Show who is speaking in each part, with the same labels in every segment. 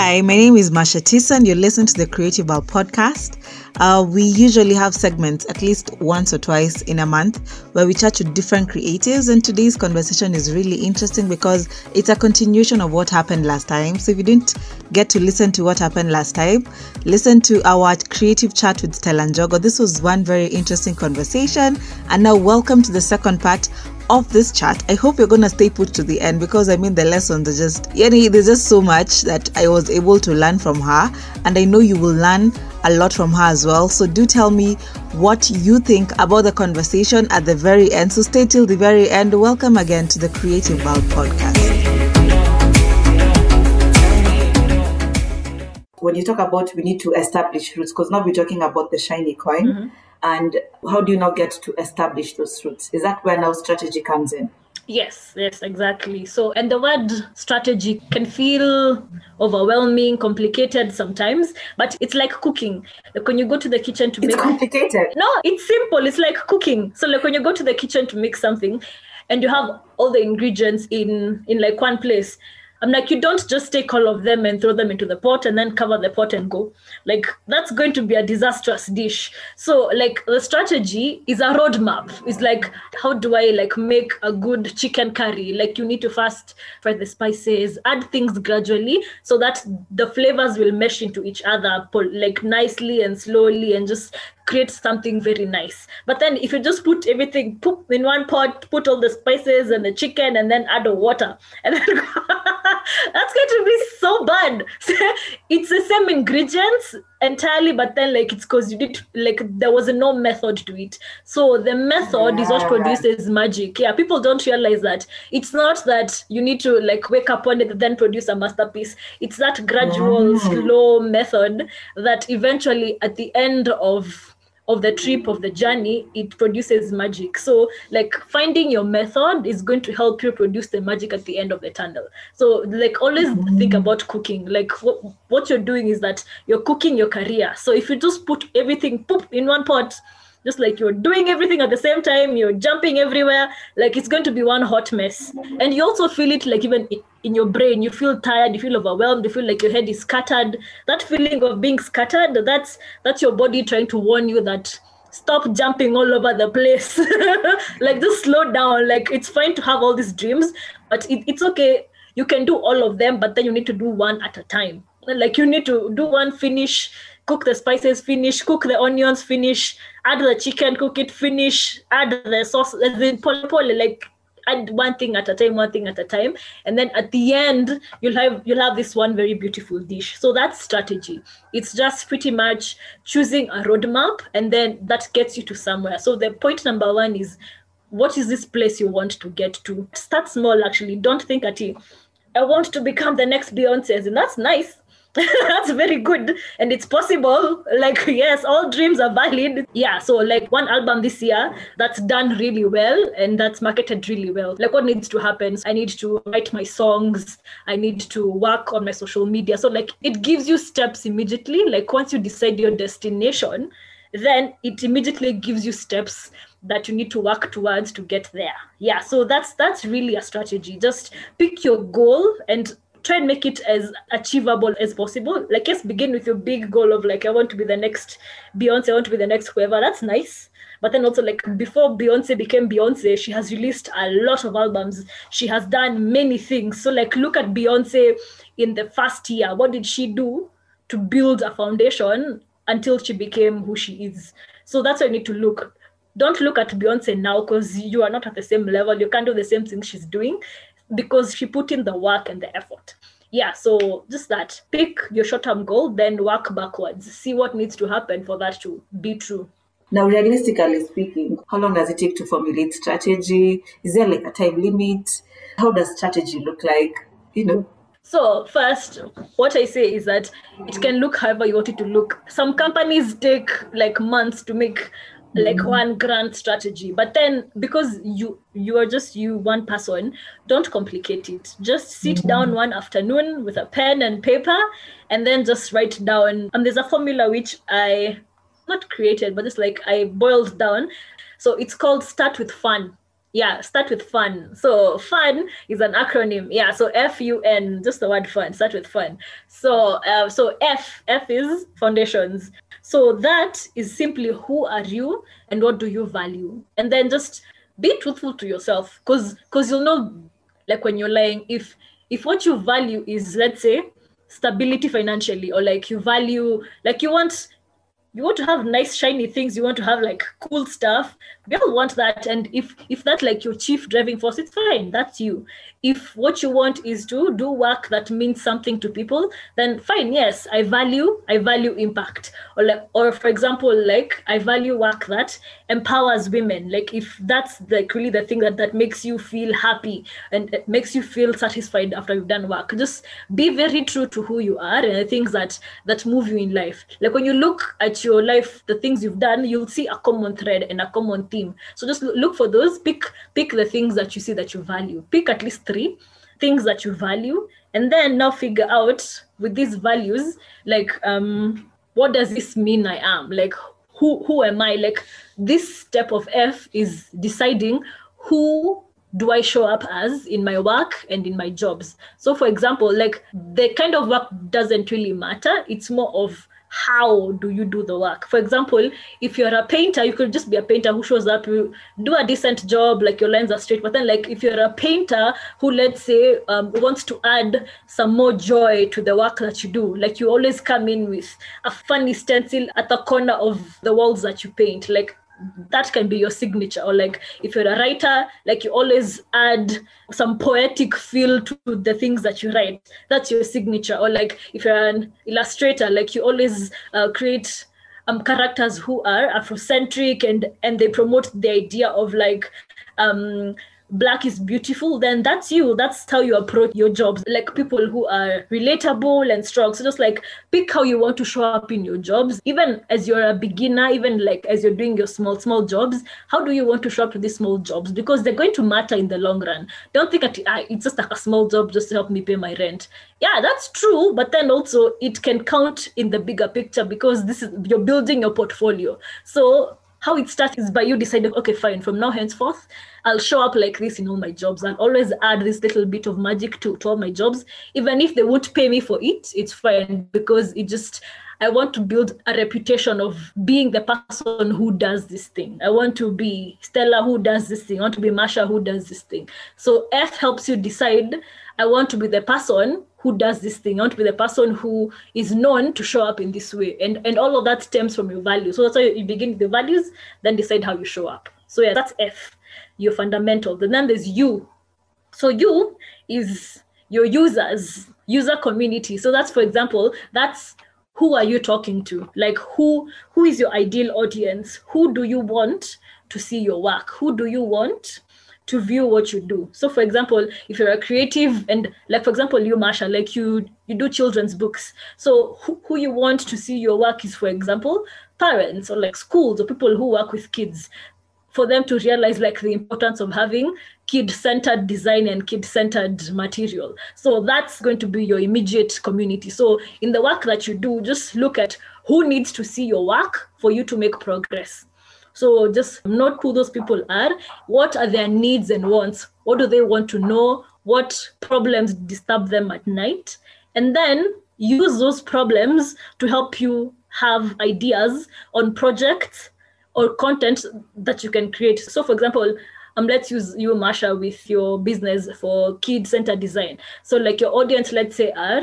Speaker 1: Hi, my name is Masha Tisan. You're listening to the Creative Val podcast. Uh, we usually have segments at least once or twice in a month where we chat to different creatives. And today's conversation is really interesting because it's a continuation of what happened last time. So if you didn't get to listen to what happened last time, listen to our creative chat with Stella Njogo. This was one very interesting conversation. And now, welcome to the second part of this chat. I hope you're gonna stay put to the end because I mean the lessons are just yeah, there's just so much that I was able to learn from her, and I know you will learn a lot from her as well. So do tell me what you think about the conversation at the very end. So stay till the very end. Welcome again to the Creative World podcast. When you talk about we need to establish roots, because now we're talking about the shiny coin. Mm-hmm and how do you now get to establish those roots is that where now strategy comes in
Speaker 2: Yes, yes, exactly. So, and the word strategy can feel overwhelming, complicated sometimes, but it's like cooking. Like when you go to the kitchen to
Speaker 1: it's
Speaker 2: make
Speaker 1: complicated.
Speaker 2: No, it's simple. It's like cooking. So, like when you go to the kitchen to make something, and you have all the ingredients in in like one place, I'm like, you don't just take all of them and throw them into the pot and then cover the pot and go. Like, that's going to be a disastrous dish. So, like, the strategy is a roadmap. It's like, how do I like make a good chicken curry? Like, you need to first fry the spices, add things gradually so that the flavors will mesh into each other, like nicely and slowly, and just create something very nice. But then if you just put everything put in one pot, put all the spices and the chicken, and then add the water, and then that's going to be so bad. it's the same ingredients entirely, but then like it's because you did like there was no method to it. So the method yeah. is what produces magic. Yeah, people don't realize that it's not that you need to like wake up one day then produce a masterpiece. It's that gradual, mm. slow method that eventually at the end of of the trip of the journey it produces magic. So like finding your method is going to help you produce the magic at the end of the tunnel. So like always mm-hmm. think about cooking. Like what, what you're doing is that you're cooking your career. So if you just put everything poop in one pot just like you're doing everything at the same time you're jumping everywhere like it's going to be one hot mess. And you also feel it like even in your brain you feel tired you feel overwhelmed you feel like your head is scattered. That feeling of being scattered that's that's your body trying to warn you that stop jumping all over the place. Like just slow down. Like it's fine to have all these dreams but it, it's okay. You can do all of them but then you need to do one at a time. Like you need to do one finish cook the spices finish cook the onions finish add the chicken cook it finish add the sauce then pull, like add one thing at a time one thing at a time. And then at the end you'll have you'll have this one very beautiful dish. So that's strategy. It's just pretty much choosing a roadmap and then that gets you to somewhere. So the point number one is what is this place you want to get to? Start small actually. Don't think at it i want to become the next beyonce. And that's nice that's very good. And it's possible like yes all dreams are valid. Yeah so like one album this year that's done really well and that's marketed really well. Like what needs to happen? I need to write my songs. I need to work on my social media. So like it gives you steps immediately. Like once you decide your destination then it immediately gives you steps that you need to work towards to get there. Yeah so that's that's really a strategy. Just pick your goal and try and make it as achievable as possible. Like, yes, begin with your big goal of like, I want to be the next Beyonce, I want to be the next whoever. That's nice. But then also, like, before Beyonce became Beyonce, she has released a lot of albums. She has done many things. So, like, look at Beyonce in the first year. What did she do to build a foundation until she became who she is? So that's why you need to look don't look at Beyonce now because you are not at the same level. You can't do the same thing she's doing because she put in the work and the effort. Yeah, so just that. Pick your short term goal, then work backwards. See what needs to happen for that to be true.
Speaker 1: Now, realistically speaking, how long does it take to formulate strategy? Is there like a time limit? How does strategy look like? You know,
Speaker 2: so first, what I say is that it can look however you want it to look. Some companies take like months to make like mm-hmm. one grand strategy. But then because you you are just you one person don't complicate it. Just sit mm-hmm. down one afternoon with a pen and paper and then just write down. And there's a formula which i not created but it's like i boiled down. So it's called start with fun. Yeah start with fun. So fun is an acronym. Yeah so f-u-n just the word fun start with fun. So uh, so f f is foundations so that is simply who are you and what do you value? And then just be truthful to yourself because because you'll know like when you're lying if if what you value is let's say stability financially or like you value like you want you want to have nice shiny things you want to have like cool stuff we all want that. And if if that's like your chief driving force it's fine. That's you if what you want is to do work that means something to people then fine yes i value i value impact. Or like or for example like i value work that empowers women. Like if that's like really the thing that that makes you feel happy and it makes you feel satisfied after you've done work. Just be very true to who you are and the things that that move you in life. Like when you look at your life the things you've done you'll see a common thread and a common theme. So just look for those pick pick the things that you see that you value. Pick at least three things that you value and then now figure out with these values like um what does this mean i am like who who am i like this step of f is deciding who do I show up as in my work and in my jobs? So, for example, like the kind of work doesn't really matter. It's more of how do you do the work? For example if you're a painter you could just be a painter who shows up you do a decent job like your lines are straight but then like if you're a painter who let's say um, wants to add some more joy to the work that you do like you always come in with a funny stencil at the corner of the walls that you paint like that can be your signature or like if you're a writer like you always add some poetic feel to the things that you write. That's your signature. Or like if you're an illustrator like you always uh, create um, characters who are afrocentric and and they promote the idea of like um black is beautiful then that's you. That's how you approach your jobs. Like people who are relatable and strong. So just like pick how you want to show up in your jobs. Even as you're a beginner even like as you're doing your small small jobs how do you want to show up to these small jobs? Because they're going to matter in the long run. Don't think that ah, it's just like a small job just to help me pay my rent. Yeah that's true but then also it can count in the bigger picture because this is you're building your portfolio. So how it starts is by you deciding, okay, fine, from now henceforth, I'll show up like this in all my jobs. I'll always add this little bit of magic to, to all my jobs. Even if they won't pay me for it, it's fine because it just, I want to build a reputation of being the person who does this thing. I want to be Stella who does this thing. I want to be Masha who does this thing. So F helps you decide, I want to be the person who does this thing. I want to be the person who is known to show up in this way. And and all of that stems from your values. So that's why you begin with the values, then decide how you show up. So yeah, that's F, your fundamentals. And then there's U. So U is your users, user community. So that's for example, that's who are you talking to? Like who who is your ideal audience? Who do you want to see your work? Who do you want to view what you do. So for example, if you're a creative and like for example, you Masha, like you you do children's books. So who, who you want to see your work is for example, parents or like schools or people who work with kids for them to realize like the importance of having kid-centered design and kid-centered material so that's going to be your immediate community so in the work that you do just look at who needs to see your work for you to make progress so just note who those people are, what are their needs and wants, what do they want to know, what problems disturb them at night, and then use those problems to help you have ideas on projects or content that you can create. So, for example, um, let's use you, Masha, with your business for kid-centered design. So, like your audience, let's say, are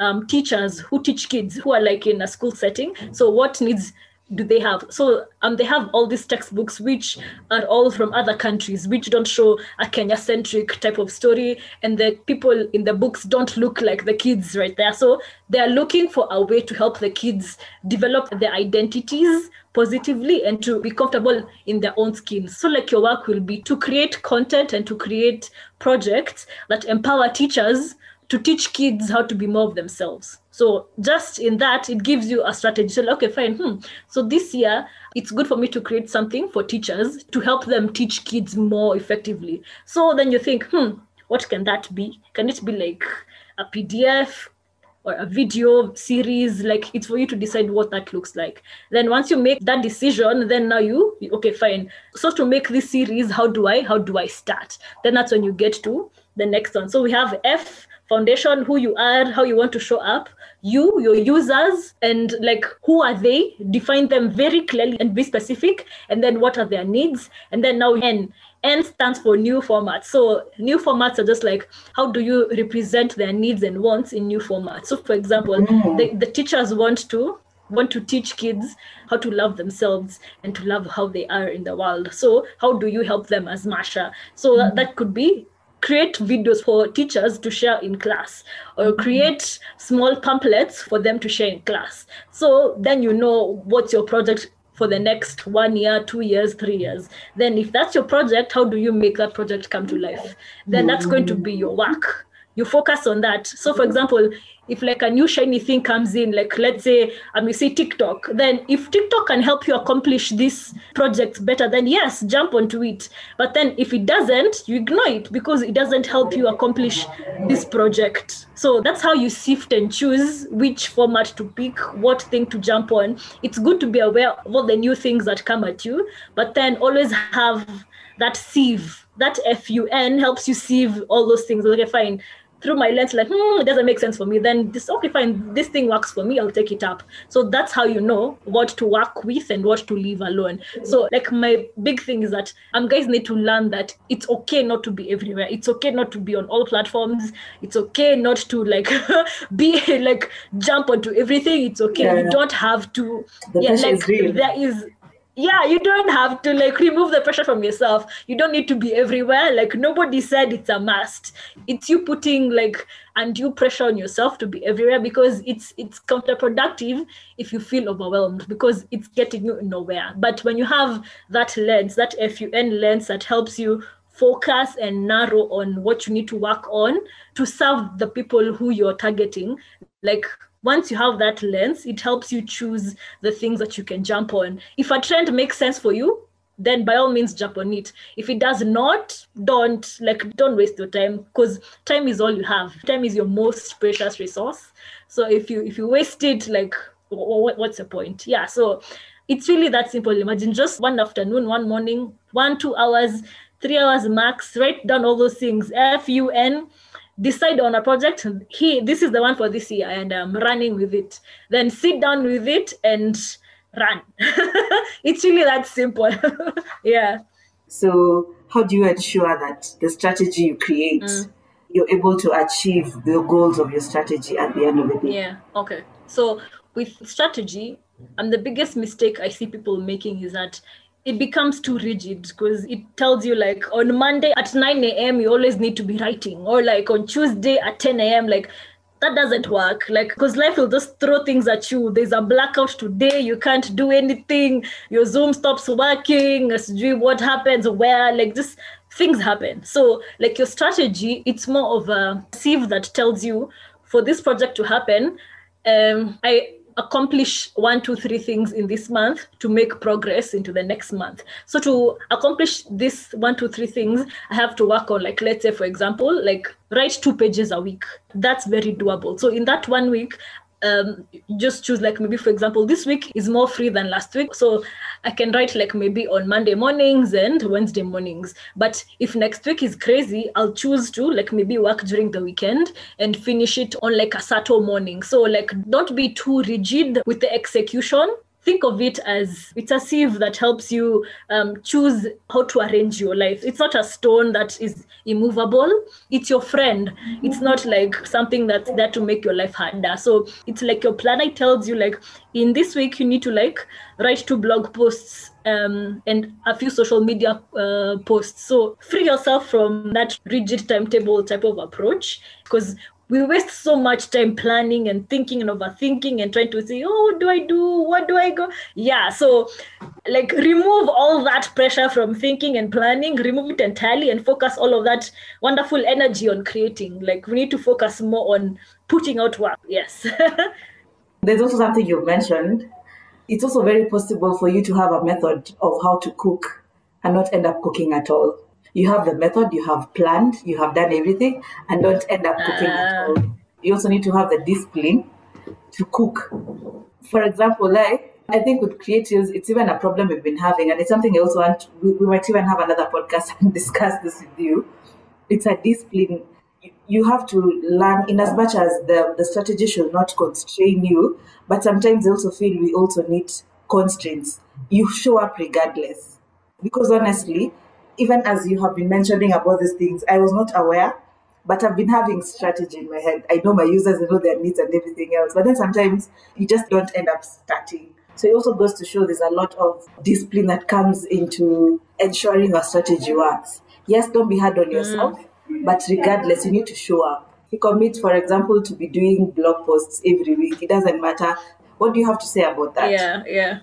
Speaker 2: um, teachers who teach kids who are like in a school setting. So, what needs do they have? So um, they have all these textbooks which are all from other countries, which don't show a Kenya-centric type of story, and the people in the books don't look like the kids right there. So they are looking for a way to help the kids develop their identities positively and to be comfortable in their own skin. So like your work will be to create content and to create projects that empower teachers to teach kids how to be more of themselves. So just in that, it gives you a strategy. So okay, fine. Hmm. So this year, it's good for me to create something for teachers to help them teach kids more effectively. So then you think, hmm, what can that be? Can it be like a PDF? or a video series like it's for you to decide what that looks like then once you make that decision then now you okay fine so to make this series how do i how do i start then that's when you get to the next one so we have f foundation who you are how you want to show up you your users and like who are they define them very clearly and be specific and then what are their needs and then now n N stands for new formats. So new formats are just like how do you represent their needs and wants in new formats. So for example, mm. the, the teachers want to want to teach kids how to love themselves and to love how they are in the world. So how do you help them as Masha? So mm. that, that could be create videos for teachers to share in class or mm-hmm. create small pamphlets for them to share in class. So then you know what's your project for the next one year two years three years. Then if that's your project how do you make that project come to life? Then that's going to be your work you focus on that. So for example if like a new shiny thing comes in like let's say um, you see tiktok then if tiktok can help you accomplish this project better then yes jump onto it. But then if it doesn't you ignore it because it doesn't help you accomplish this project. So that's how you sift and choose which format to pick what thing to jump on. It's good to be aware of all the new things that come at you but then always have that sieve. That fun helps you sieve all those things. Okay fine through my lens like hmm, it doesn't make sense for me. Then this okay fine this thing works for me i'll take it up. So that's how you know what to work with and what to leave alone. So like my big thing is that um guys need to learn that it's okay not to be everywhere. It's okay not to be on all platforms. It's okay not to like be like jump onto everything. It's okay. Yeah, you don't have to
Speaker 1: the yeah like
Speaker 2: there is yeah you don't have to like remove the pressure from yourself. You don't need to be everywhere. Like nobody said it's a must. It's you putting like undue pressure on yourself to be everywhere because it's it's counterproductive if you feel overwhelmed because it's getting you nowhere. But when you have that lens that fun lens that helps you focus and narrow on what you need to work on to serve the people who you're targeting like once you have that lens, it helps you choose the things that you can jump on. If a trend makes sense for you, then by all means jump on it. If it does not, don't like don't waste your time because time is all you have. Time is your most precious resource. So if you if you waste it, like what's the point? Yeah. So it's really that simple. Imagine just one afternoon, one morning, one two hours, three hours max. Write down all those things. F U N decide on a project he this is the one for this year and i'm running with it. Then sit down with it and run. It's really that simple. Yeah.
Speaker 1: So how do you ensure that the strategy you create mm. you're able to achieve the goals of your strategy at the end of the day?
Speaker 2: Yeah okay. So with strategy and the biggest mistake i see people making is that it becomes too rigid because it tells you like on Monday at 9 a.m. you always need to be writing, or like on Tuesday at 10 a.m. like that doesn't work. Like because life will just throw things at you. There's a blackout today, you can't do anything, your Zoom stops working, what happens where, like just things happen. So like your strategy, it's more of a sieve that tells you for this project to happen. Um, I accomplish one, two, three things in this month to make progress into the next month. So to accomplish this one, two, three things, I have to work on, like, let's say, for example, like write two pages a week. That's very doable. So in that one week, um, just choose like maybe for example this week is more free than last week. So i can write like maybe on monday mornings and wednesday mornings. But if next week is crazy i'll choose to like maybe work during the weekend and finish it on like a saturday morning. So like don't be too rigid with the execution think of it as it's a sieve that helps you um, choose how to arrange your life. It's not a stone that is immovable. It's your friend. It's not like something that's there to make your life harder. So it's like your planner tells you like in this week you need to like write two blog posts um, and a few social media uh, posts. So free yourself from that rigid timetable type of approach because we waste so much time planning and thinking and overthinking and trying to say oh do i do? What do i go? Yeah so like remove all that pressure from thinking and planning remove it entirely and focus all of that wonderful energy on creating. Like we need to focus more on putting out work yes.
Speaker 1: There's also something you've mentioned. It's also very possible for you to have a method of how to cook and not end up cooking at all you have the method, you have planned, you have done everything, and don't end up cooking at ah. all. you also need to have the discipline to cook. For example, like I think with creatives, it's even a problem we've been having, and it's something I also want. We, we might even have another podcast and discuss this with you. It's a discipline. You- You have to learn, in as much as the, the strategy should not constrain you, but sometimes I also feel we also need constraints. You show up regardless. Because honestly, even as you have been mentioning about these things, I was not aware, but I've been having strategy in my head. I know my users, I know their needs and everything else, but then sometimes you just don't end up starting. So it also goes to show there's a lot of discipline that comes into ensuring your strategy works. Yes, don't be hard on mm. yourself, but regardless, you need to show up. You commit, for example, to be doing blog posts every week. It doesn't matter. What do you have to say about that?
Speaker 2: yeah yeah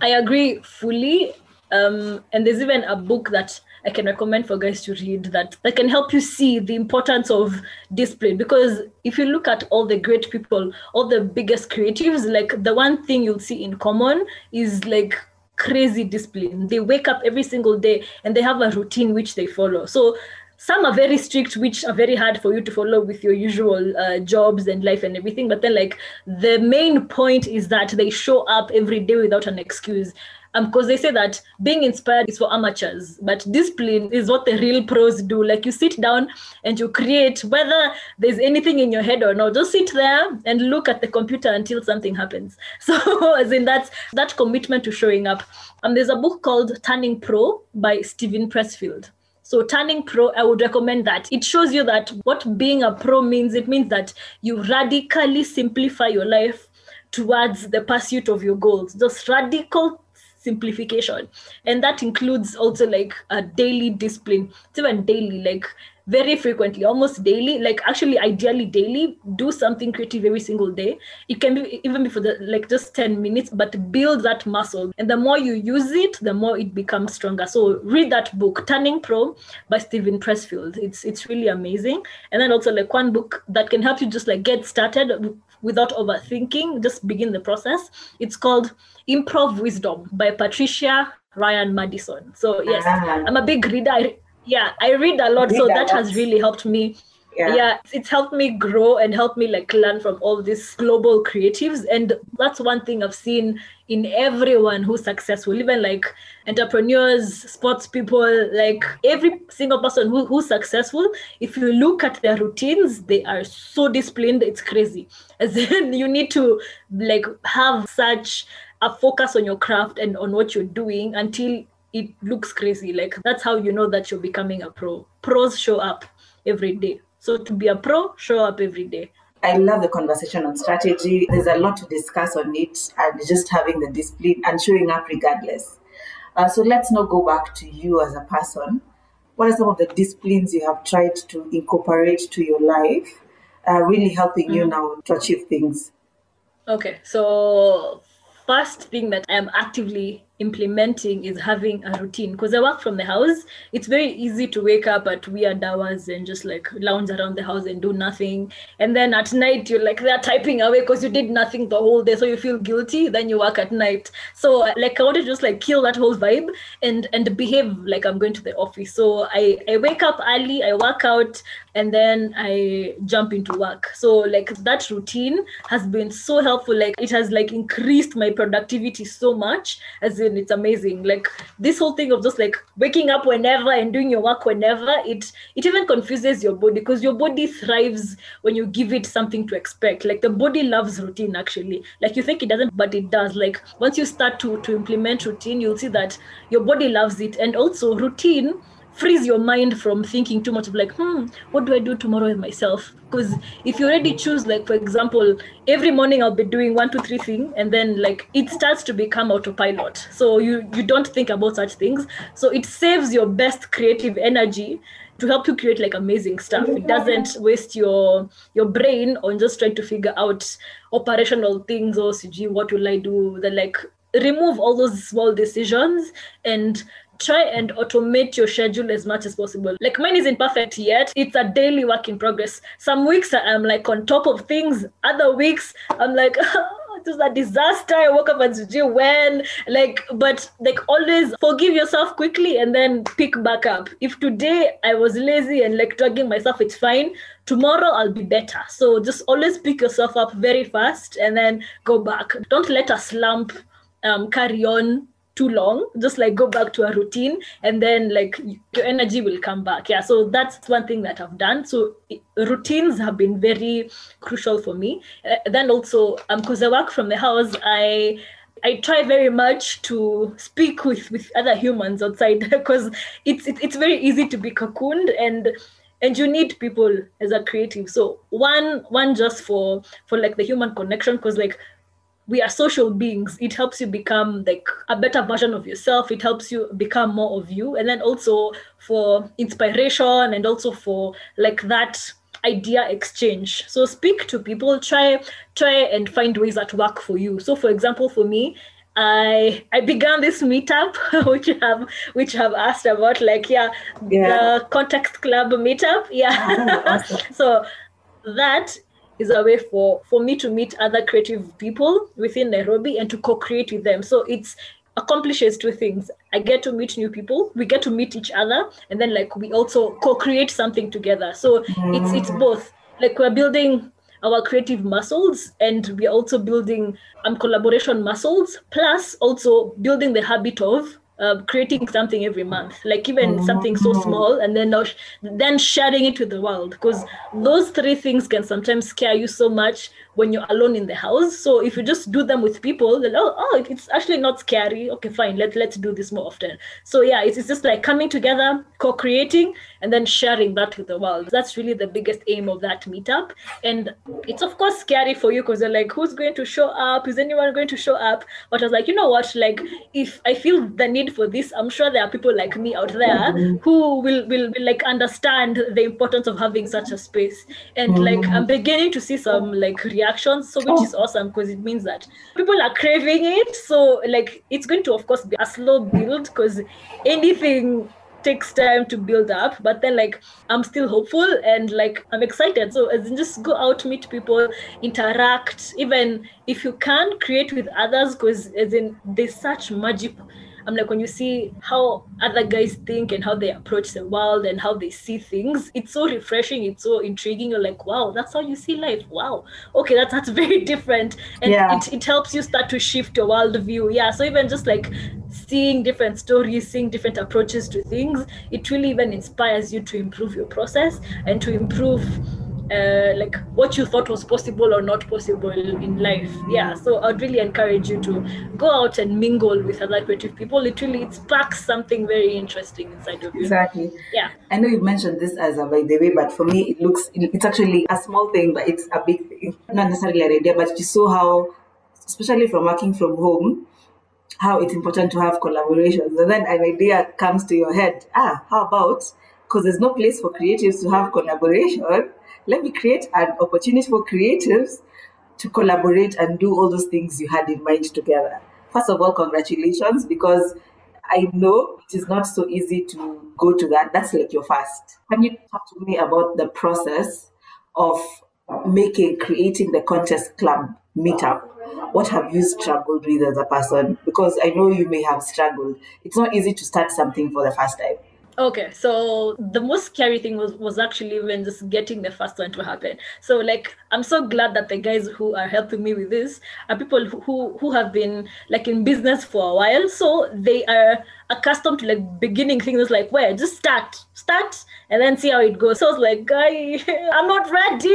Speaker 2: i agree fully um and there's even a book that i can recommend for guys to read that that can help you see the importance of discipline. Because if you look at all the great people all the biggest creatives like the one thing you'll see in common is like crazy discipline. They wake up every single day and they have a routine which they follow. So some are very strict which are very hard for you to follow with your usual uh, jobs and life and everything. But then like the main point is that they show up every day without an excuse um because they say that being inspired is for amateurs but discipline is what the real pros do like you sit down and you create whether there's anything in your head or not just sit there and look at the computer until something happens so as in that's that commitment to showing up um there's a book called turning pro by Steven Pressfield so turning pro, I would recommend that. It shows you that what being a pro means. It means that you radically simplify your life towards the pursuit of your goals. Just radical simplification. And that includes also like a daily discipline. It's even daily, like very frequently, almost daily, like actually ideally daily, do something creative every single day. It can be even before the like just 10 minutes, but build that muscle. And the more you use it, the more it becomes stronger. So read that book, Turning Pro by Steven Pressfield. It's it's really amazing. And then also like one book that can help you just like get started without overthinking, just begin the process. It's called Improv Wisdom by Patricia Ryan Madson. So yes,
Speaker 1: Ah.
Speaker 2: I'm a big reader. I, yeah, I read a lot, so
Speaker 1: Read a
Speaker 2: that has really helped me.
Speaker 1: Yeah.
Speaker 2: Yeah. it's helped me grow and helped me like learn from all these global creatives. And that's one thing I've seen in everyone who's successful, even like entrepreneurs, sports people, like every single person who, who's successful. If you look at their routines, they are so disciplined, it's crazy. As in, you need to like have such a focus on your craft and on what you're doing until it looks crazy. Like that's how you know that you're becoming a pro. Pros show up every day. So to be a pro, show up every day.
Speaker 1: I love the conversation on strategy. There's a lot to discuss on it and just having the discipline and showing up regardless. Uh, so let's now go back to you as a person. What are some of the disciplines you have tried to incorporate to your life, uh, really helping you now to achieve things?
Speaker 2: Okay, so first thing that I'm actively implementing is having a routine because I work from the house. It's very easy to wake up at weird hours and just like lounge around the house and do nothing. And then at night, you're like there typing away because you did nothing the whole day. So you feel guilty. Then you work at night. So like I want to just like kill that whole vibe and and behave like I'm going to the office. So I, I wake up early, I work out, and then I jump into work. So like that routine has been so helpful. Like it has like increased my productivity so much as in it's amazing. Like this whole thing of just like waking up whenever and doing your work whenever, it it even confuses your body because your body thrives when you give it something to expect. Like the body loves routine actually. Like you think it doesn't, but it does. Like once you start to to implement routine, you'll see that your body loves it. And also routine frees your mind from thinking too much of like, hmm, what do I do tomorrow with myself? Because if you already choose, like for example, every morning I'll be doing one, two, three thing, and then like it starts to become autopilot. So you you don't think about such things. So it saves your best creative energy to help you create like amazing stuff. It doesn't waste your your brain on just trying to figure out operational things or CG, what will I do? Then like remove all those small decisions and try and automate your schedule as much as possible. Like mine isn't perfect yet. It's a daily work in progress. Some weeks I'm like on top of things. Other weeks I'm like it was a disaster. I woke up at you when, like, but like always forgive yourself quickly and then pick back up. If today I was lazy and like dragging myself, it's fine. Tomorrow I'll be better. So just always pick yourself up very fast and then go back. Don't let a slump um, carry on too long just like go back to a routine and then like your energy will come back. Yeah so that's one thing that i've done. So routines have been very crucial for me. Uh, then also um because i work from the house i I try very much to speak with with other humans outside because it's it, it's very easy to be cocooned and and you need people as a creative. So one one just for for like the human connection because like we are social beings. It helps you become like a better version of yourself. It helps you become more of you. And then also for inspiration and also for like that idea exchange. So speak to people. Try try and find ways that work for you. So for example for me I I began this meetup which have which have asked about like yeah, yeah. the context club meetup. Yeah. Oh, so that is a way for for me to meet other creative people within Nairobi and to co-create with them. So it's accomplishes two things. I get to meet new people, we get to meet each other, and then like we also co-create something together. So it's it's mm. both. Like we're building our creative muscles and we're also building um collaboration muscles, plus also building the habit of uh, creating something every month like even something so mm-hmm. small and then sh- then sharing it with the world because those three things can sometimes scare you so much when you're alone in the house. So if you just do them with people then oh, oh it's actually not scary. Okay fine. Let, let's do this more often. So yeah it's, it's just like coming together co-creating and then sharing that with the world. That's really the biggest aim of that meetup. And it's of course scary for you because you're like who's going to show up? Is anyone going to show up? But i was like you know what? Like if i feel the need for this i'm sure there are people like me out there mm-hmm. who will will, will like understand the importance of having such a space. And mm-hmm. like i'm beginning to see some like reactions so which is oh. awesome because it means that people are craving it. So like it's going to of course be a slow build because anything takes time to build up. But then like i'm still hopeful and like i'm excited. So as in just go out meet people interact. Even if you can create with others because as in there's such magic I'm like, when you see how other guys think and how they approach the world and how they see things, it's so refreshing. It's so intriguing. You're like, wow, that's how you see life. Wow. Okay, that's that's very different. And yeah. it, it helps you start to shift your worldview. Yeah. So even just like seeing different stories, seeing different approaches to things, it really even inspires you to improve your process and to improve uh, like what you thought was possible or not possible in life. Yeah, so I'd really encourage you to go out and mingle with other creative people. Literally, it sparks something very interesting inside of you.
Speaker 1: Exactly.
Speaker 2: Yeah.
Speaker 1: I know you mentioned this as a by the way, but for me, it looks it's actually a small thing, but it's a big thing. Not necessarily an idea, but you saw how, especially from working from home, how it's important to have collaborations. And then an idea comes to your head. Ah, how about because there's no place for creatives to have collaboration let me create an opportunity for creatives to collaborate and do all those things you had in mind together. First of all, congratulations, because I know it is not so easy to go to that. That's like your first. Can you talk to me about the process of making, creating the Context Club meetup? What have you struggled with as a person? Because I know you may have struggled. It's not easy to start something for the first time.
Speaker 2: Okay, so the most scary thing was was actually when just getting the first one to happen. So like I'm so glad that the guys who are helping me with this are people who who have been like in business for a while, so they are accustomed to like beginning things like where just start, start, and then see how it goes. So I was like, guy, I'm not ready.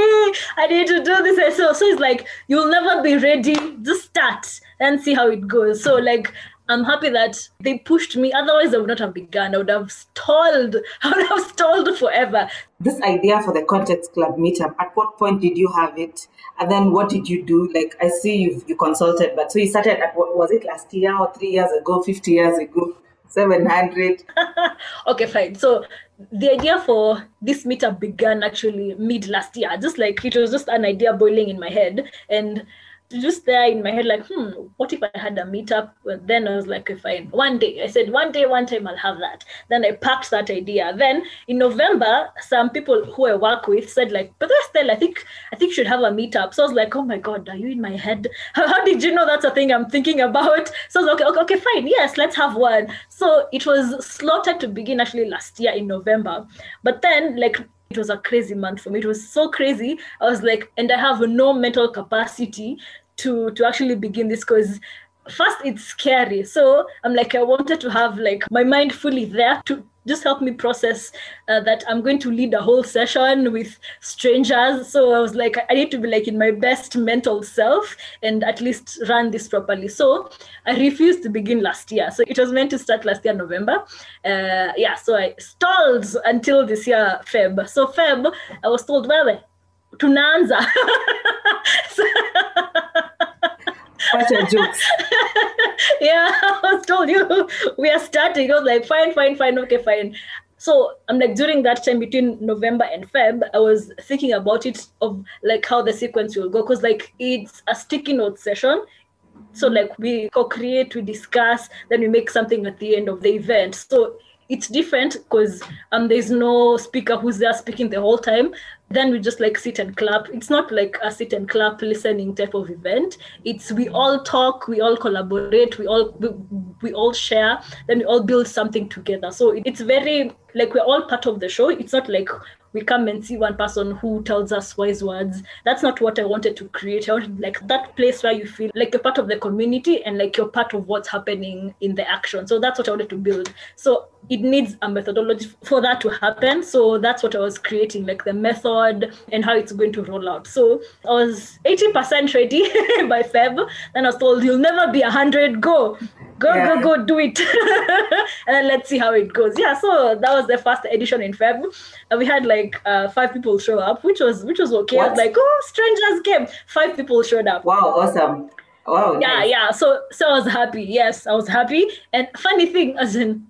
Speaker 2: I need to do this. And so so it's like you'll never be ready. Just start and see how it goes. So like I'm happy that they pushed me. Otherwise, I would not have begun. I would have stalled. I would have stalled forever.
Speaker 1: This idea for the Context Club meetup, at what point did you have it? And then what did you do? Like, I see you you consulted, but so you started at what was it last year or three years ago, 50 years ago, 700?
Speaker 2: okay, fine. So the idea for this meetup began actually mid last year. Just like it was just an idea boiling in my head. And just there in my head, like, hmm, what if I had a meetup? Well, then I was like, okay, fine. One day, I said, one day, one time, I'll have that. Then I packed that idea. Then in November, some people who I work with said, like, but still, I think, I think should have a meetup. So I was like, oh my god, are you in my head? How, how did you know that's a thing I'm thinking about? So I was like, okay, okay, okay, fine, yes, let's have one. So it was slotted to begin actually last year in November, but then like it was a crazy month for me. It was so crazy. I was like, and I have no mental capacity to to actually begin this because first it's scary so i'm like i wanted to have like my mind fully there to just help me process uh, that i'm going to lead a whole session with strangers. So i was like i need to be like in my best mental self and at least run this properly. So i refused to begin last year. So it was meant to start last year november. Uh, yeah so i stalled until this year feb. So feb i was told well tunaanza so,
Speaker 1: Such a jokes.
Speaker 2: yeah, I was told you we are starting. I was like, fine, fine, fine, okay, fine. So I'm like during that time between November and Feb, I was thinking about it of like how the sequence will go because like it's a sticky note session. So like we co-create, we discuss, then we make something at the end of the event. So it's different because um there's no speaker who's there speaking the whole time then we just like sit and clap it's not like a sit and clap listening type of event it's we all talk we all collaborate we all we, we all share then we all build something together so it's very like we're all part of the show it's not like we come and see one person who tells us wise words. That's not what I wanted to create. I wanted like that place where you feel like you're part of the community and like you're part of what's happening in the action. So that's what I wanted to build. So it needs a methodology for that to happen. So that's what I was creating, like the method and how it's going to roll out. So I was 80% ready by Feb. Then I was told you'll never be 100. Go go
Speaker 1: Yeah.
Speaker 2: go go do it and then let's see how it goes yeah so that was the first edition in feb and we had like uh, five people show up which was which was okay I was like oh strangers came five people showed up
Speaker 1: Wow, awesome. Wow.
Speaker 2: yeah
Speaker 1: nice.
Speaker 2: yeah so so i was happy yes i was happy and funny thing as in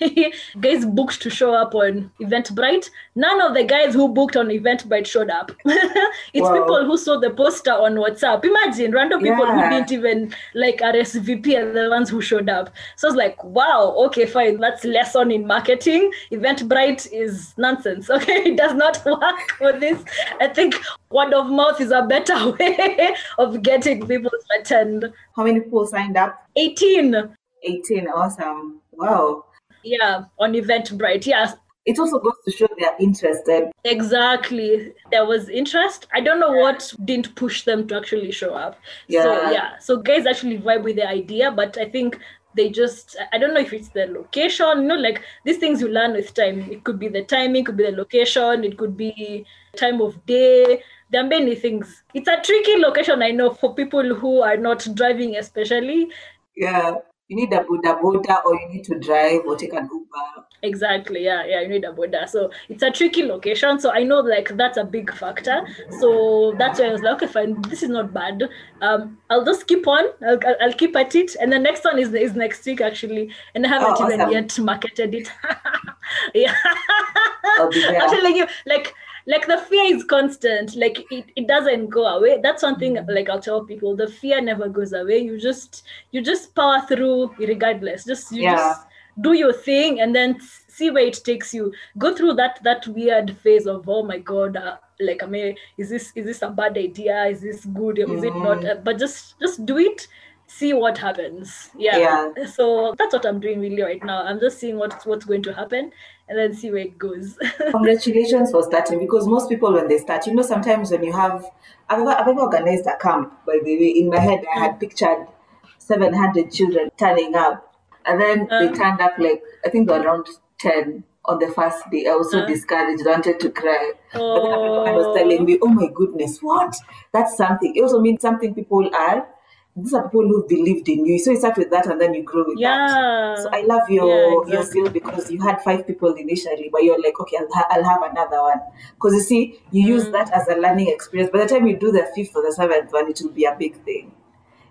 Speaker 2: guys booked to show up on eventbrite none of the guys who booked on eventbrite showed up it's
Speaker 1: Wow.
Speaker 2: people who saw the poster on whatsapp imagine random people who didn't even like rsvp are the ones who showed up so i was like wow okay fine that's lesson in marketing eventbrite is nonsense okay it does not work for this i think word of mouth is a better way of getting people to attend
Speaker 1: How many people signed up?
Speaker 2: 18
Speaker 1: 18. Awesome. Wow.
Speaker 2: Yeah on eventbrite yeah
Speaker 1: It also goes to show they're interested.
Speaker 2: exactly. There was interest. I don't know what didn't push them to actually show up. So
Speaker 1: Yeah.
Speaker 2: yeah. So guys actually vibe with the idea but i think they just i don't know if it's the location you know like these things you learn with time. It could be the timing could be the location it could be time of day. There are many things. It's a tricky location i know for people who are not driving especially.
Speaker 1: Yeah. You need a boda boda or you need to drive or take an Uber.
Speaker 2: Exactly. Yeah, yeah. You need a boda. So it's a tricky location. So I know like that's a big factor. So that's why I was like, okay, fine. This is not bad. Um, I'll just keep on. I'll, I'll, keep at it. And the next one is is next week actually, and I haven't
Speaker 1: Oh,
Speaker 2: even
Speaker 1: awesome.
Speaker 2: yet marketed it. yeah.
Speaker 1: I'll be there.
Speaker 2: I'm telling you, like like the fear is constant. Like it, it doesn't go away. That's one thing like i'll tell people the fear never goes away. You just you just power through regardless. Just you
Speaker 1: Yeah.
Speaker 2: just do your thing and then see where it takes you. Go through that that weird phase of oh my god uh, like i mean is this is this a bad idea? Is this good? Is it not. Uh, but just just do it. See what happens. Yeah.
Speaker 1: Yeah.
Speaker 2: so that's what i'm doing really right now. I'm just seeing what's what's going to happen and then see where it goes
Speaker 1: Congratulations for starting because most people when they start, you know, sometimes when you have, I've ever, I've ever organized a camp, by the way. In my head, I had pictured 700 children turning up, and then they
Speaker 2: Uh.
Speaker 1: turned up like, I think around 10 on the first day. I was so
Speaker 2: Uh.
Speaker 1: discouraged, wanted to cry. But then everyone was
Speaker 2: Oh.
Speaker 1: telling me, oh my goodness, what? That's something. It also means something people are. These are people who believed in you. So you start with that and then you grow with that.
Speaker 2: yeah
Speaker 1: So I love your
Speaker 2: Yeah,
Speaker 1: your
Speaker 2: exactly.
Speaker 1: field because you had five people initially, but you're like, okay, I'll, ha- I'll have another one. Because you see, you use
Speaker 2: Mm.
Speaker 1: that as a learning experience. By the time you do the fifth or the seventh one, it will be a big thing.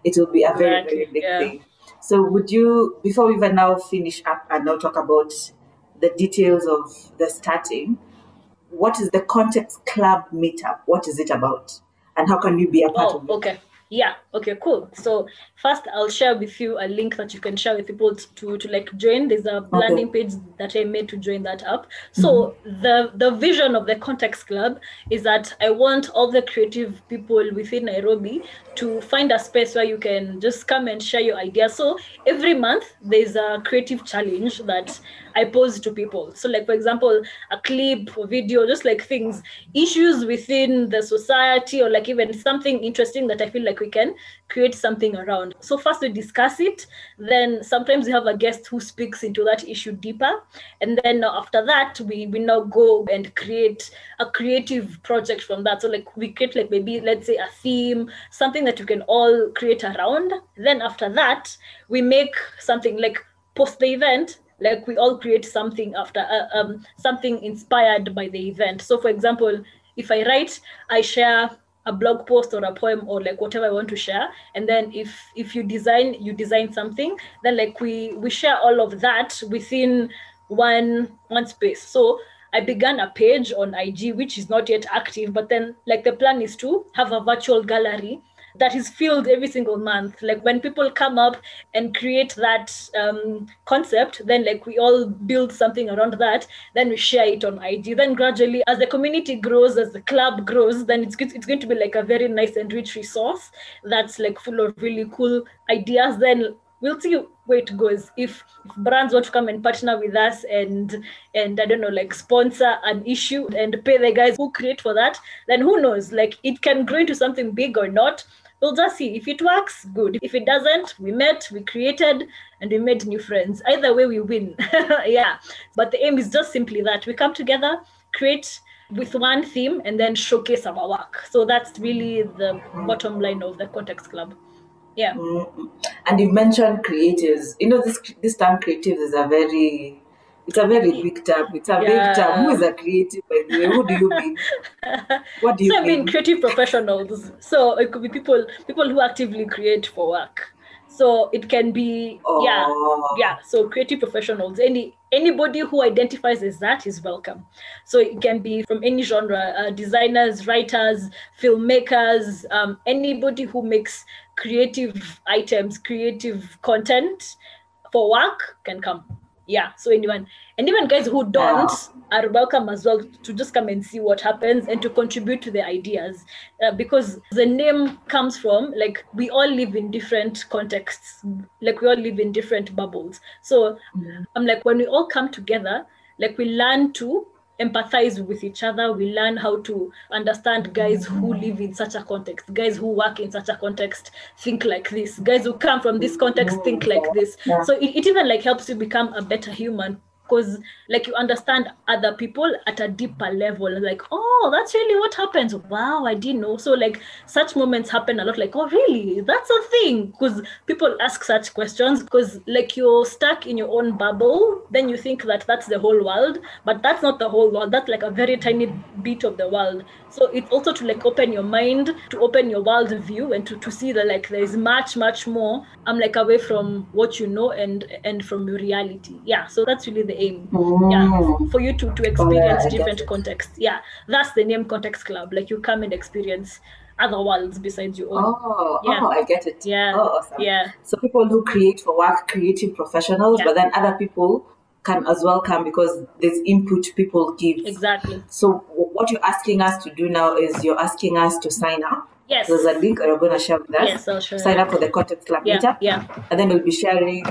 Speaker 1: It will be a very
Speaker 2: Exactly,
Speaker 1: very big
Speaker 2: yeah.
Speaker 1: thing. So would you, before we even now finish up and now talk about the details of the starting, what is the Context Club meetup? What is it about, and how can you be a part
Speaker 2: Oh,
Speaker 1: of it?
Speaker 2: okay. Yeah. Okay. Cool. So first, I'll share with you a link that you can share with people to to like join. There's a landing page that I made to join that up. So mm-hmm. the the vision of the Context Club is that I want all the creative people within Nairobi to find a space where you can just come and share your ideas. So every month there's a creative challenge that I pose to people. So, like for example, a clip or video, just like things, issues within the society, or like even something interesting that I feel like we can create something around. So first we discuss it, then sometimes we have a guest who speaks into that issue deeper, and then after that we we now go and create a creative project from that. So like we create like maybe let's say a theme, something that you can all create around. Then after that we make something like post the event like we all create something after uh, um, something inspired by the event. So for example if i write i share a blog post or a poem or like whatever i want to share and then if if you design you design something then like we we share all of that within one one space. So i began a page on ig which is not yet active but then like the plan is to have a virtual gallery that is filled every single month. Like when people come up and create that um, concept then like we all build something around that then we share it on ig then gradually as the community grows as the club grows then it's, it's going to be like a very nice and rich resource that's like full of really cool ideas. Then we'll see where it goes. If, if brands want to come and partner with us and and i don't know like sponsor an issue and pay the guys who create for that then who knows? Like it can grow into something big or not we'll just see if it works good. If it doesn't we met we created and we made new friends. Either way we win. Yeah. But the aim is just simply that we come together create with one theme and then showcase our work. So that's really the bottom line of the context club. Yeah.
Speaker 1: Mm. And you mentioned creatives. You know, this this term creatives is a very it's a very big term. It's a
Speaker 2: Yeah.
Speaker 1: big term. Who is a creative by the way? Who do you mean? What do you
Speaker 2: so I
Speaker 1: mean?
Speaker 2: mean creative professionals. So it could be people people who actively create for work. So it can be yeah
Speaker 1: Oh.
Speaker 2: yeah. So creative professionals. Any anybody who identifies as that is welcome. So it can be from any genre: uh, designers, writers, filmmakers, um, anybody who makes creative items, creative content for work can come. Yeah. So anyone and even guys who don't are welcome as well to just come and see what happens and to contribute to the ideas. Uh, because the name comes from like we all live in different contexts like we all live in different bubbles. So i'm like when we all come together like we learn to empathize with each other. We learn how to understand guys who live in such a context. Guys who work in such a context think like this. Guys who come from this context think like this. So it, it even like helps you become a better human because like you understand other people at a deeper level. Like oh that's really what happens. Wow i didn't know. So like such moments happen a lot like oh really? That's a thing. Because people ask such questions because like you're stuck in your own bubble. Then you think that that's the whole world but that's not the whole world. That's like a very tiny bit of the world so it's also to like open your mind to open your world view and to, to see that like there is much much more i'm like away from what you know and and from your reality yeah so that's really the aim yeah
Speaker 1: Mm.
Speaker 2: for you to to experience
Speaker 1: I get
Speaker 2: different contexts yeah that's the name context club like you come and experience other worlds besides your own
Speaker 1: Oh,
Speaker 2: Yeah.
Speaker 1: oh, I get it.
Speaker 2: yeah
Speaker 1: Oh, awesome.
Speaker 2: yeah
Speaker 1: So people who create for work, creative professionals,
Speaker 2: Yeah.
Speaker 1: but then other people can as well come because there's input people give.
Speaker 2: exactly
Speaker 1: So what you're asking us to do now is you're asking us to sign up.
Speaker 2: yes
Speaker 1: There's a link you're going to share with us.
Speaker 2: yes i'll show
Speaker 1: Sign up for the Context Club
Speaker 2: yeah
Speaker 1: meetup,
Speaker 2: yeah
Speaker 1: and then we'll be sharing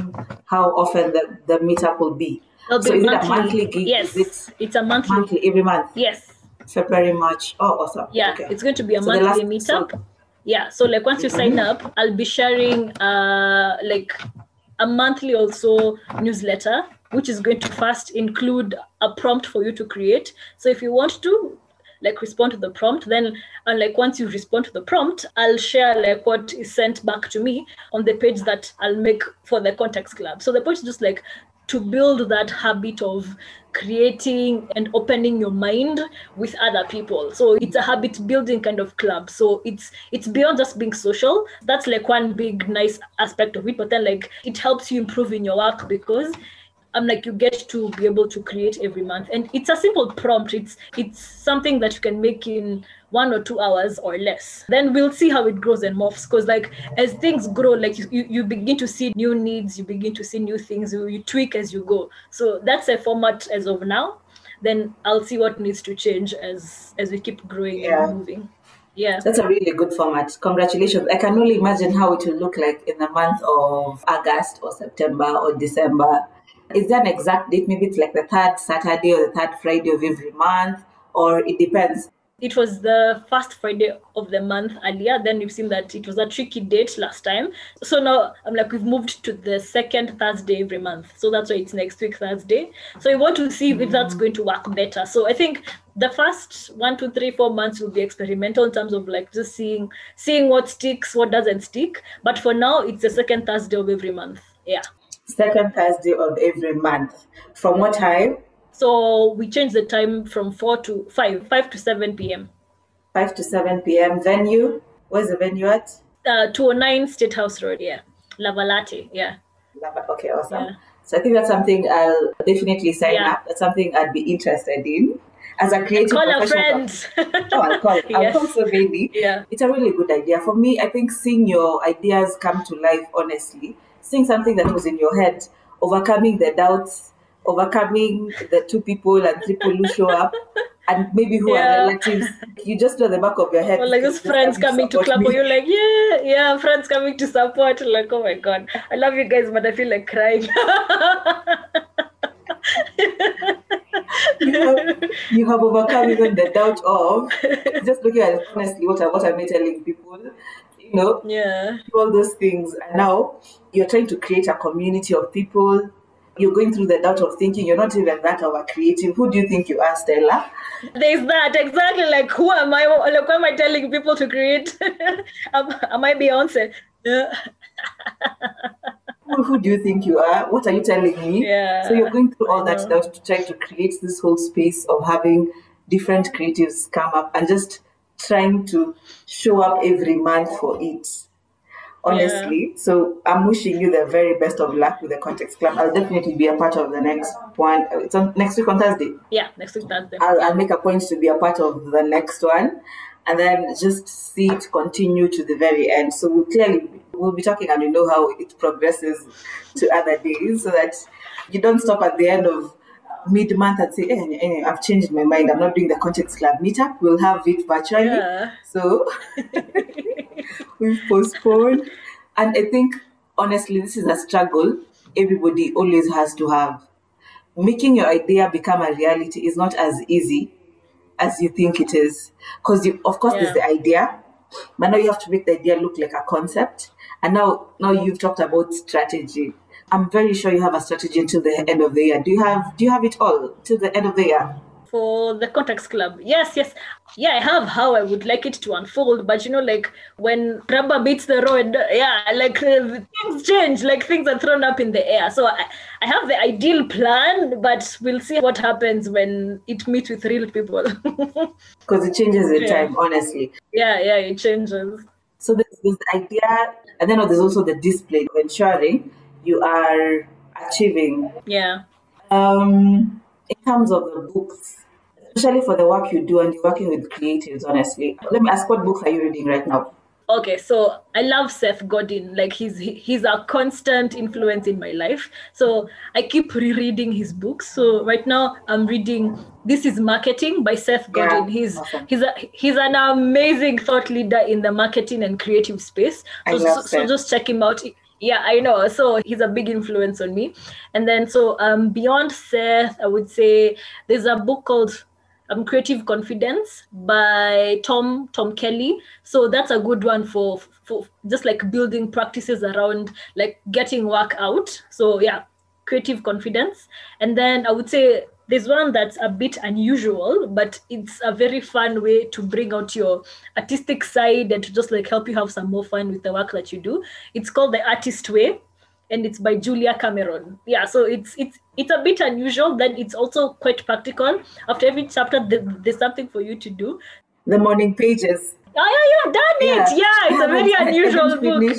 Speaker 1: how often the, the meetup will be.
Speaker 2: It'll
Speaker 1: So
Speaker 2: be
Speaker 1: is it a monthly gig?
Speaker 2: yes
Speaker 1: it
Speaker 2: it's a monthly
Speaker 1: monthly every month?
Speaker 2: yes
Speaker 1: February, March. Oh, awesome.
Speaker 2: yeah
Speaker 1: Okay.
Speaker 2: it's going to be a
Speaker 1: So
Speaker 2: monthly
Speaker 1: last- so-
Speaker 2: meetup yeah so like once you sign up i'll be sharing uh like a monthly also newsletter which is going to first include a prompt for you to create. So if you want to like respond to the prompt then and like once you respond to the prompt i'll share like what is sent back to me on the page that i'll make for the context club. So the point is just like to build that habit of creating and opening your mind with other people. So it's a habit building kind of club. So it's it's beyond just being social. That's like one big nice aspect of it. But then like it helps you improve in your work because I'm like you get to be able to create every month and it's a simple prompt it's it's something that you can make in one or two hours or less then we'll see how it grows and morphs because like as things grow like you, you, you begin to see new needs you begin to see new things you, you tweak as you go so that's a format as of now then i'll see what needs to change as as we keep growing
Speaker 1: Yeah.
Speaker 2: and moving yeah
Speaker 1: That's a really good format. Congratulations. I can only imagine how it will look like in the month of August or September or December. Is there an exact date? Maybe it's like the third Saturday or the third Friday of every month, or it depends.
Speaker 2: it was the first Friday of the month earlier. Then we've seen that it was a tricky date last time. So now I'm like, we've moved to the second Thursday every month. So that's why it's next week, Thursday. So we want to see if that's mm-hmm. going to work better. So I think the first one, two, three, four months will be experimental in terms of like just seeing seeing what sticks, what doesn't stick. But for now, it's the second Thursday of every month. Yeah.
Speaker 1: Second Thursday of every month. From what time?
Speaker 2: So we change the time from four to five, five to seven p.m.
Speaker 1: 5 to 7 p.m. Venue. Where's the venue at?
Speaker 2: Uh, 209 State House Road. Yeah. Lavalate. Yeah.
Speaker 1: Lava- Okay, awesome.
Speaker 2: Yeah.
Speaker 1: So I think that's something I'll definitely sign
Speaker 2: Yeah.
Speaker 1: up. That's something I'd be interested in. As a creative
Speaker 2: Call our
Speaker 1: professional.
Speaker 2: friends.
Speaker 1: Oh, I'll call. I'll
Speaker 2: Yes.
Speaker 1: call so many.
Speaker 2: Yeah.
Speaker 1: It's a really good idea. For me, I think seeing your ideas come to life, honestly, seeing something that was in your head, overcoming the doubts, overcoming the two people and three people who show up, and maybe who
Speaker 2: Yeah.
Speaker 1: are relatives. You just know the back of your head.
Speaker 2: Or like those friends coming to club,
Speaker 1: me.
Speaker 2: you, like, yeah, yeah, friends coming to support. Like, oh my God. I love you guys, but I feel like crying.
Speaker 1: you have, you have overcome even the doubt of just looking at honestly what, I- what am I telling people? You know,
Speaker 2: yeah.
Speaker 1: all those things. And now you're trying to create a community of people. You're going through the doubt of thinking you're not even that a creative. Who do you think you are, Stella?
Speaker 2: There's that exactly. Like, who am I? Like, why am I telling people to create? am, am I Beyonce? Yeah.
Speaker 1: Who, who do you think you are? What are you telling me?
Speaker 2: Yeah,
Speaker 1: So you're going through all that doubt to try to create this whole space of having different creatives come up and just trying to show up every month for it. Honestly, so I'm wishing you the very best of luck with the Context Club. I'll definitely be a part of the next one. It's on next week on Thursday.
Speaker 2: Yeah, next week Thursday.
Speaker 1: I'll, I'll make a point to be a part of the next one and then just see it continue to the very end. So we'll clearly we'll be talking and you know how it progresses to other days so that you don't stop at the end of mid month and say, eh, eh, I've changed my mind. I'm not doing the Context Club meetup. We'll have it virtually.
Speaker 2: Yeah.
Speaker 1: So we've postponed. And I think honestly this is a struggle everybody always has to have making your idea become a reality is not as easy as you think it is. Because you, of course, there's the idea, but now you have to make the idea look like a concept. And now, now you've talked about strategy. I'm very sure you have a strategy until the end of the year. Do you have? Do you have it all till the end of the year?
Speaker 2: for the context club yes yes yeah i have how i would like it to unfold but you know like when rubber beats the road yeah like uh, things change like things are thrown up in the air so I, I have the ideal plan but we'll see what happens when it meets with real people
Speaker 1: Because it changes in
Speaker 2: Yeah.
Speaker 1: time, honestly.
Speaker 2: yeah yeah it changes
Speaker 1: So there's, the idea, and then there's also the display ensuring you are achieving.
Speaker 2: Yeah.
Speaker 1: Um, in terms of the books, especially for the work you do and you're working with creatives, honestly, let me ask what books are you reading right now?
Speaker 2: okay so i love seth godin. Like he's he's a constant influence in my life. So i keep rereading his books. So right now i'm reading this is marketing by seth godin. Yeah, he's
Speaker 1: awesome.
Speaker 2: he's a he's an amazing thought leader in the marketing and creative space.
Speaker 1: I
Speaker 2: so,
Speaker 1: love
Speaker 2: so, so just check him out yeah i know. So he's a big influence on me. And then so um beyond seth i would say there's a book called um, creative confidence by tom tom kelley. So that's a good one for for just like building practices around like getting work out. So yeah creative confidence. And then i would say there's one that's a bit unusual but it's a very fun way to bring out your artistic side and to just like help you have some more fun with the work that you do it's called the artist way and it's by Julia Cameron. Yeah, so it's it's it's a bit unusual. Then it's also quite practical. After every chapter, there- there's something for you to do.
Speaker 1: The Morning Pages.
Speaker 2: Oh yeah, yeah, done it. Yeah, it's a very
Speaker 1: I I
Speaker 2: unusual
Speaker 1: didn't
Speaker 2: book.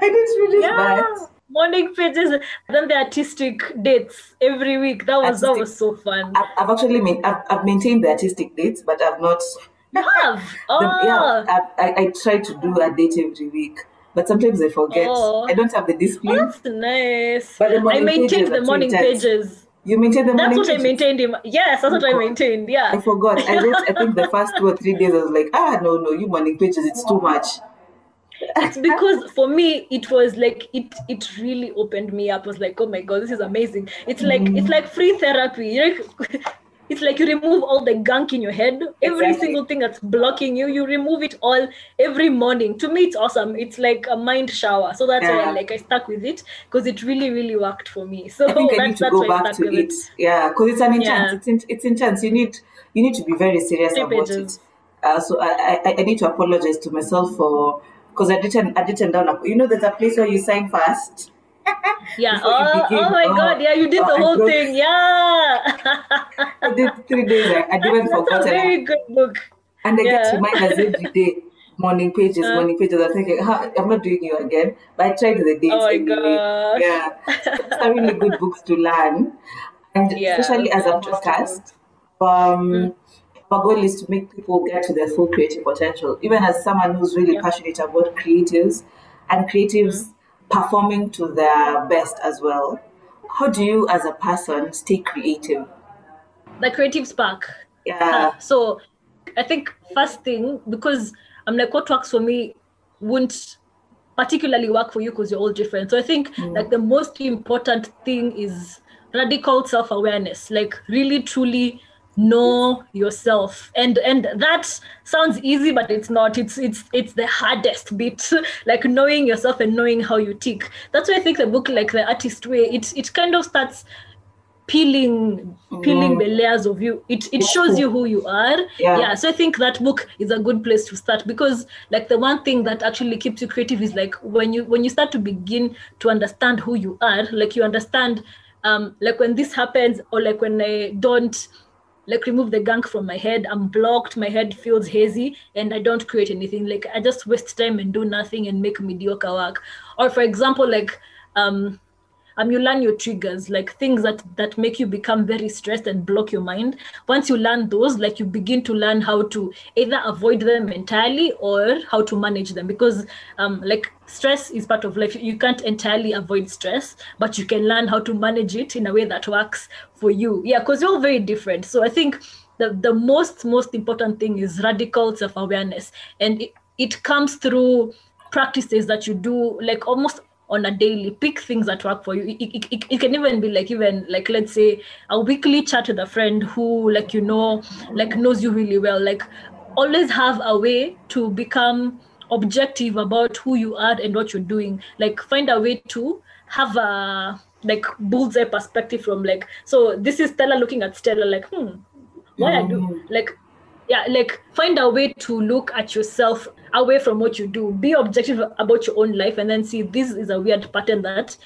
Speaker 1: I didn't finish
Speaker 2: Yeah,
Speaker 1: that.
Speaker 2: Morning pages. Then the artistic dates every week. That was that was so fun.
Speaker 1: I've, I've actually main, I've, I've maintained the artistic dates, but I've not
Speaker 2: You have. Oh.
Speaker 1: The- yeah, I, I, I try to do a date every week, but sometimes I forget.
Speaker 2: Oh.
Speaker 1: I don't have the
Speaker 2: Oh,
Speaker 1: discipline.
Speaker 2: that's nice.
Speaker 1: But the
Speaker 2: I
Speaker 1: morning pages
Speaker 2: maintained the morning
Speaker 1: intense.
Speaker 2: pages.
Speaker 1: You maintain the
Speaker 2: That's
Speaker 1: morning That's
Speaker 2: what I maintained. In, yes, that's what I maintained. Yeah.
Speaker 1: I forgot. I wrote, I think the first two or three days, I was like, ah, no, no, you morning pages, it's too much.
Speaker 2: It's because for me it was like it it really opened me up I was like oh my god this is amazing it's like
Speaker 1: Mm.
Speaker 2: it's like free therapy it's like you remove all the gunk in your head every
Speaker 1: Exactly.
Speaker 2: single thing that's blocking you you remove it all every morning to me it's awesome it's like a mind shower so that's why
Speaker 1: Yeah.
Speaker 2: I, like i stuck with it because it really really worked for me so
Speaker 1: I think I need to
Speaker 2: that's
Speaker 1: go back to
Speaker 2: with
Speaker 1: it. Yeah, because it's an intense.
Speaker 2: Yeah.
Speaker 1: It's, in, it's intense. You need you need to be very serious
Speaker 2: Three
Speaker 1: about
Speaker 2: pages.
Speaker 1: it. Uh, so I, I I need to apologize to myself for because I didn't I didn't down. You know, there's a place where you sign fast.
Speaker 2: yeah oh,
Speaker 1: begin.
Speaker 2: oh my
Speaker 1: Oh,
Speaker 2: god yeah you did
Speaker 1: oh,
Speaker 2: the whole
Speaker 1: broke-
Speaker 2: thing yeah
Speaker 1: I did three days. I, I didn't forgot.
Speaker 2: very good book
Speaker 1: And I get
Speaker 2: Yeah.
Speaker 1: reminders every day. Morning pages,
Speaker 2: Uh.
Speaker 1: morning pages. I'm thinking, huh, I'm not doing you again. But I tried the dates
Speaker 2: Oh my
Speaker 1: anyway. Yeah. A really good books to learn. And
Speaker 2: Yeah,
Speaker 1: especially as a podcast, um,
Speaker 2: Mm.
Speaker 1: Our goal is to make people get to their full creative potential. Even as someone who's really
Speaker 2: Yeah.
Speaker 1: passionate about creatives and creatives
Speaker 2: Mm.
Speaker 1: performing to their best as well. How do you, as a person, stay creative?
Speaker 2: the creative spark
Speaker 1: Yeah.
Speaker 2: Uh, so I think first thing because I'm like what works for me won't particularly work for you because you're all different. So I think like the most important thing is radical self-awareness. Like really truly know yourself. And and that sounds easy but it's not. It's it's it's the hardest bit like knowing yourself and knowing how you tick. That's why i think the book like the artist way it it kind of starts peeling peeling the layers of you. It it shows you who you are.
Speaker 1: Yeah.
Speaker 2: yeah so i think that book is a good place to start because like the one thing that actually keeps you creative is like when you when you start to begin to understand who you are like you understand um like when this happens or like when i don't like remove the gunk from my head. I'm blocked. My head feels hazy and i don't create anything. Like i just waste time and do nothing and make mediocre work. Or for example like um um, you learn your triggers, like things that that make you become very stressed and block your mind. Once you learn those, like you begin to learn how to either avoid them entirely or how to manage them. Because um, like stress is part of life. You can't entirely avoid stress, but you can learn how to manage it in a way that works for you. Yeah, because you're all very different. So I think the the most most important thing is radical self awareness, and it, it comes through practices that you do like almost on a daily pick things that work for you. It, it, it, it can even be like even like let's say a weekly chat with a friend who like you know like knows you really well. Like always have a way to become objective about who you are and what you're doing. Like find a way to have a like bullseye perspective from like so this is stella looking at stella like hmm why I do like yeah like find a way to look at yourself away from what you do. Be objective about your own life and then see this is a weird pattern that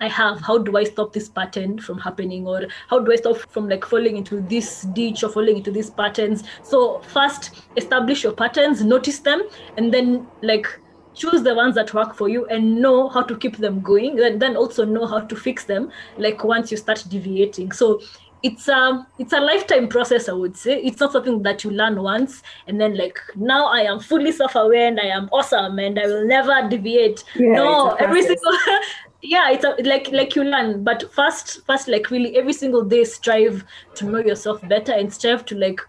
Speaker 2: i have. How do i stop this pattern from happening? Or how do i stop from like falling into this ditch or falling into these patterns? So first establish your patterns notice them and then like choose the ones that work for you and know how to keep them going. And then also know how to fix them like once you start deviating. So it's a it's a lifetime process i would say. It's not something that you learn once and then like now i am fully self-aware and i am awesome and i will never deviate.
Speaker 1: Yeah,
Speaker 2: no every single yeah it's a, like like you learn. But first first like really every single day strive to know yourself better and strive to like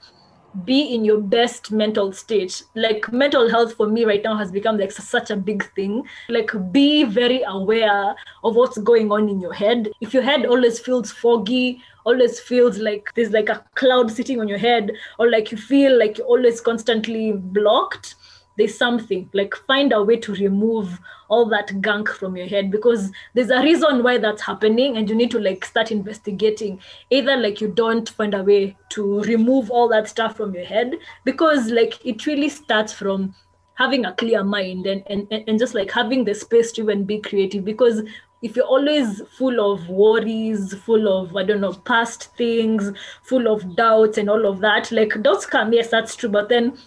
Speaker 2: be in your best mental state. Like mental health for me right now has become like such a big thing. Like be very aware of what's going on in your head. If your head always feels foggy always feels like there's like a cloud sitting on your head or like you feel like you're always constantly blocked there's something like find a way to remove all that gunk from your head because there's a reason why that's happening and you need to like start investigating. Either like you don't find a way to remove all that stuff from your head because like it really starts from having a clear mind and and, and just like having the space to even be creative. Because if you're always full of worries full of i don't know past things full of doubts and all of that like doubts come yes that's true but then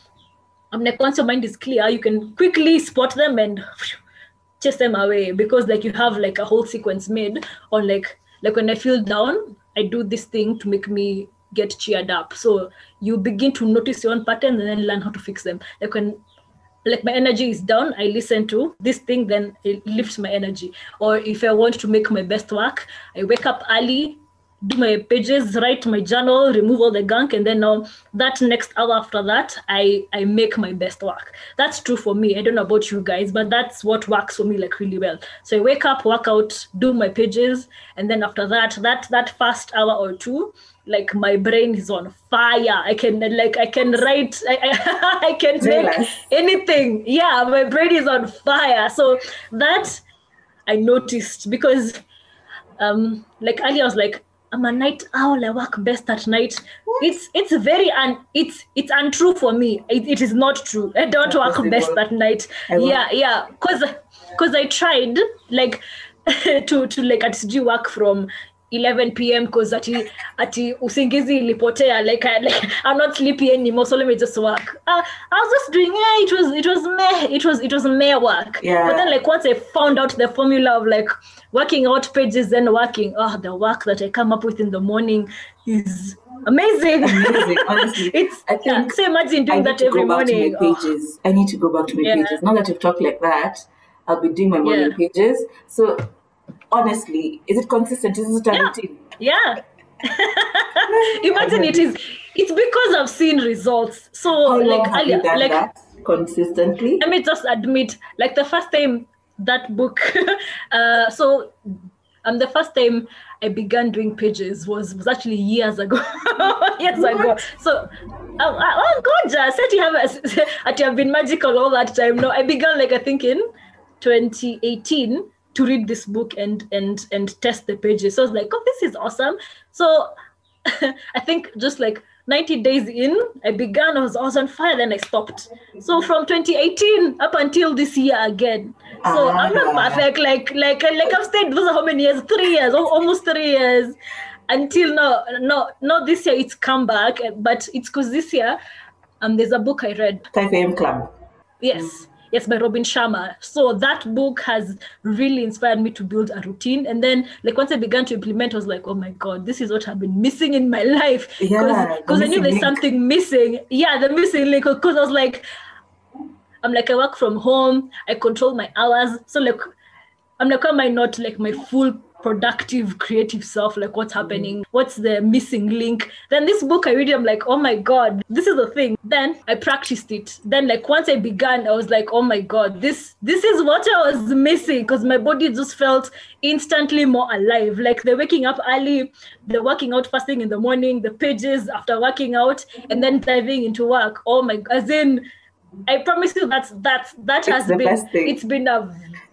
Speaker 2: I'm like once your mind is clear, you can quickly spot them and chase them away because like you have like a whole sequence made on like like when I feel down, I do this thing to make me get cheered up. So you begin to notice your own patterns and then learn how to fix them. Like when like my energy is down, I listen to this thing, then it lifts my energy. Or if I want to make my best work, I wake up early, do my pages, write my journal, remove all the gunk, and then now that next hour after that, I I make my best work. That's true for me. I don't know about you guys, but that's what works for me like really well. So I wake up, work out, do my pages, and then after that, that that first hour or two, like my brain is on fire. I can like I can write, I I, I can make anything. Yeah, my brain is on fire. So that I noticed because um like earlier I was like I'm a night owl. I work best at night. It's it's very un it's it's untrue for me. It, it is not true. I don't work best at night. Yeah, yeah. Cause cause I tried like to to like at work from 11 p.m. cause ati ati usingizi ilipotea like, I, like I'm not sleepy anymore so let me just work. Uh, I was just doing yeah it was it was meh it was it was meh work.
Speaker 1: Yeah.
Speaker 2: But then like once I found out the formula of like working out pages then working oh the work that I come up with in the morning is amazing.
Speaker 1: Amazing, honestly.
Speaker 2: it's
Speaker 1: I
Speaker 2: yeah,
Speaker 1: think
Speaker 2: so imagine doing that every morning. Oh,
Speaker 1: pages. I need to go back to my
Speaker 2: Yeah.
Speaker 1: pages. Now that you've talked like that, I'll be doing my morning
Speaker 2: Yeah.
Speaker 1: pages. So honestly, is it consistent? Is it a
Speaker 2: Yeah.
Speaker 1: routine?
Speaker 2: yeah. imagine it is it's because I've seen results. So
Speaker 1: How
Speaker 2: like earlier, like
Speaker 1: that consistently?
Speaker 2: let me just admit, like the first time that book, uh, so um, the first time I began doing pages was was actually years ago, years ago. So, oh, oh God, I said you have a, you have been magical all that time. No, I began like I think in 2018 to read this book and and and test the pages. So I was like, oh, this is awesome. So I think just like 90 days in, I began, I was, I was on fire, then I stopped. So from 2018 up until this year again. So I'm not
Speaker 1: Ah.
Speaker 2: perfect. Like like like I've stayed those are how many years? Three years, almost three years. Until now, no, not this year it's come back, but it's because this year um there's a book I read
Speaker 1: 5 a.m. club.
Speaker 2: Yes. Yes, by Robin Sharma. So that book has really inspired me to build a routine. And then, like, once I began to implement, I was like, oh my God, this is what I've been missing in my life.
Speaker 1: Yeah,
Speaker 2: Because
Speaker 1: the
Speaker 2: I knew there's
Speaker 1: link.
Speaker 2: something missing. Yeah, the missing link. Because I was like, I'm like, I work from home, I control my hours. So, like, I'm like, am I not like my full productive creative self? Like, what's happening? What's the missing link? Then this book I read, it, I'm like, oh my god, this is the thing. Then I practiced it. Then like once I began, I was like, oh my god, this this is what I was missing because my body just felt instantly more alive. Like the waking up early, the working out first thing in the morning, the pages after working out, and then diving into work. Oh my, as in. I promise you that's that's that
Speaker 1: It's
Speaker 2: has been it's been a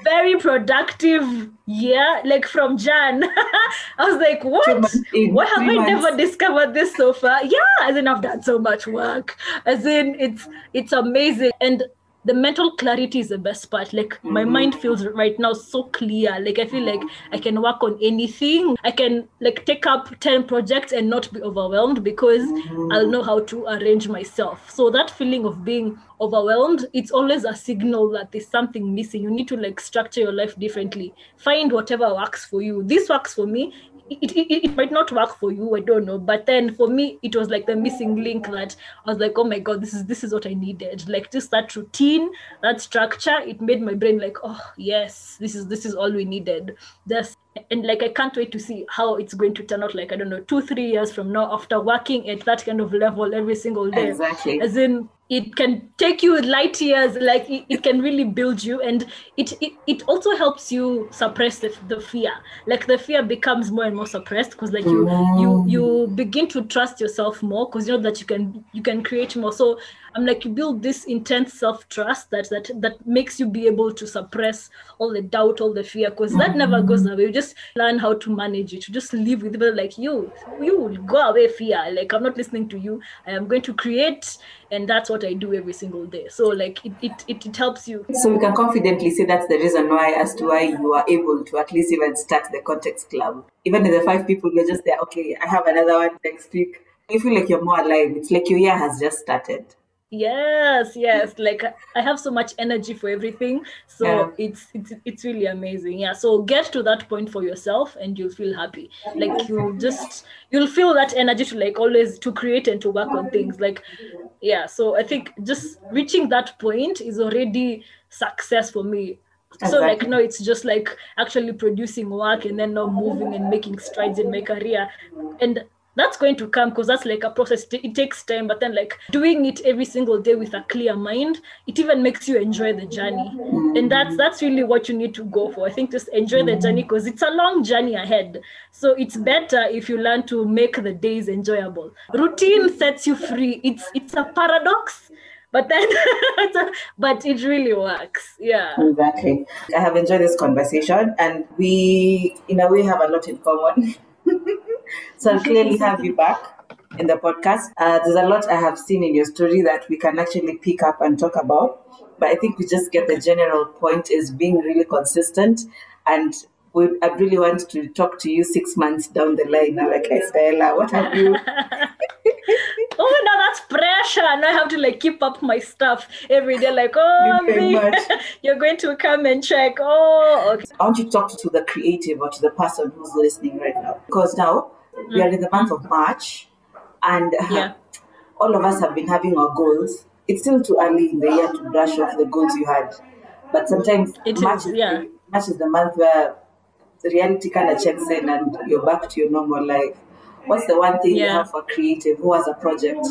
Speaker 2: very productive year like from jan. I was like what?
Speaker 1: months
Speaker 2: why have i never discovered this so far? Yeah as in i've done so much work. As in it's it's amazing. And the mental clarity is the best part. Like my
Speaker 1: Mhm.
Speaker 2: mind feels right now so clear. Like i feel like i can work on anything. I can like take up 10 projects and not be overwhelmed because i'll know how to arrange myself. So that feeling of being overwhelmed it's always a signal that there's something missing. You need to like structure your life differently. Find whatever works for you. This works for me it, it, it, might not work for you i don't know but then for me it was like the missing link that i was like oh my god this is this is what i needed. Like just that routine that structure it made my brain like oh yes this is this is all we needed. Just and like i can't wait to see how it's going to turn out like i don't know two three years from now after working at that kind of level every single day.
Speaker 1: Exactly.
Speaker 2: as in it can take you light years like it, it can really build you. And it, it it also helps you suppress the, the fear. Like the fear becomes more and more suppressed because like you you mm. you begin to trust yourself more because you know that you can you can create more. So i'm like you build this intense self-trust that that that makes you be able to suppress all the doubt all the fear because that never goes mm. away. You just learn how to manage it. You just live with it. Like you you will go away fear. Like i'm not listening to you. I am going to create and that's what i do every single day so like it it, it, it helps you
Speaker 1: So we can confidently say that's the reason why, as to why you are able to at least even start the context club. Even if the five people you're just there, okay, I have another one next week. You feel like you're more alive. It's like your year has just started.
Speaker 2: Yes, yes. Like I have so much energy for everything. So
Speaker 1: Yeah.
Speaker 2: it's it's it's really amazing. Yeah. So get to that point for yourself and you'll feel happy. Like you just you'll feel that energy to like always to create and to work on things. Like yeah. So I think just reaching that point is already success for me. So like no, it's just like actually producing work and then now moving and making strides in my career. And that's going to come because that's like a process. It takes time but then like doing it every single day with a clear mind it even makes you enjoy the journey. And that's that's really what you need to go for. I think just enjoy the journey because it's a long journey ahead. So it's better if you learn to make the days enjoyable. Routine sets you free. It's it's a paradox but then but it really works. Yeah.
Speaker 1: Exactly. I have enjoyed this conversation, and we, in a way, have a lot in common. so I'll clearly have you back in the podcast. Uh, there's a lot I have seen in your story that we can actually pick up and talk about. But I think we just get the general point is being really consistent. And we, I really want to talk to you six months down the line. Like, hey, Stella, what have you?
Speaker 2: oh now that's pressure and i have to like keep up my stuff every day like oh me, you're going to come and check oh okay
Speaker 1: I want you to talk to the creative or to the person who's listening right now. Because now we are in the month of March and uh,
Speaker 2: Yeah.
Speaker 1: all of us have been having our goals. It's still too early in the year to brush off the goals you had. But sometimes
Speaker 2: It
Speaker 1: March,
Speaker 2: is, yeah.
Speaker 1: March is the month where the reality kind of checks in and you're back to your normal life. What's the one thing you have for creative who has a project?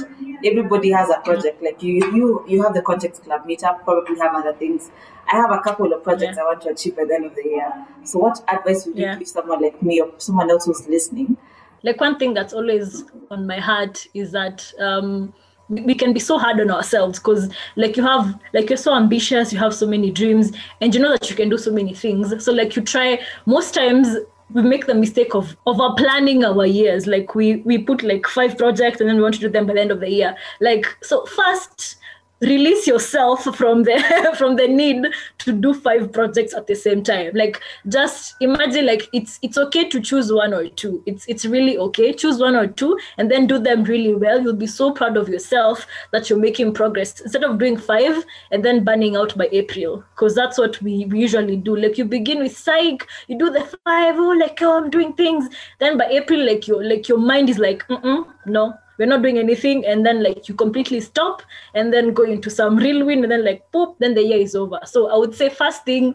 Speaker 1: Everybody has a project. Like you, you, you have the Context Club meetup. Probably have other things. I have a couple of projects
Speaker 2: Yeah.
Speaker 1: I want to achieve by the end of the year. So, what advice would you
Speaker 2: Yeah.
Speaker 1: give someone like me or someone else who's listening?
Speaker 2: like one thing that's always on my heart is that um we we can be so hard on ourselves because like you have like you're so ambitious you have so many dreams and you know that you can do so many things so like you try most times we make the mistake of over planning our years. Like we we put like five projects and then we want to do them by the end of the year. Like so first release yourself from the from the need to do five projects at the same time. Like just imagine like it's it's okay to choose one or two. It's it's really okay. Choose one or two and then do them really well. You'll be so proud of yourself that you're making progress. Instead of doing five and then burning out by april because that's what we, we usually do. Like you begin with psych you do the five oh like oh i'm doing things. Then by april like your like your mind is like no we're not doing anything and then like you completely stop and then go into some real win and then like poop then the year is over. So i would say first thing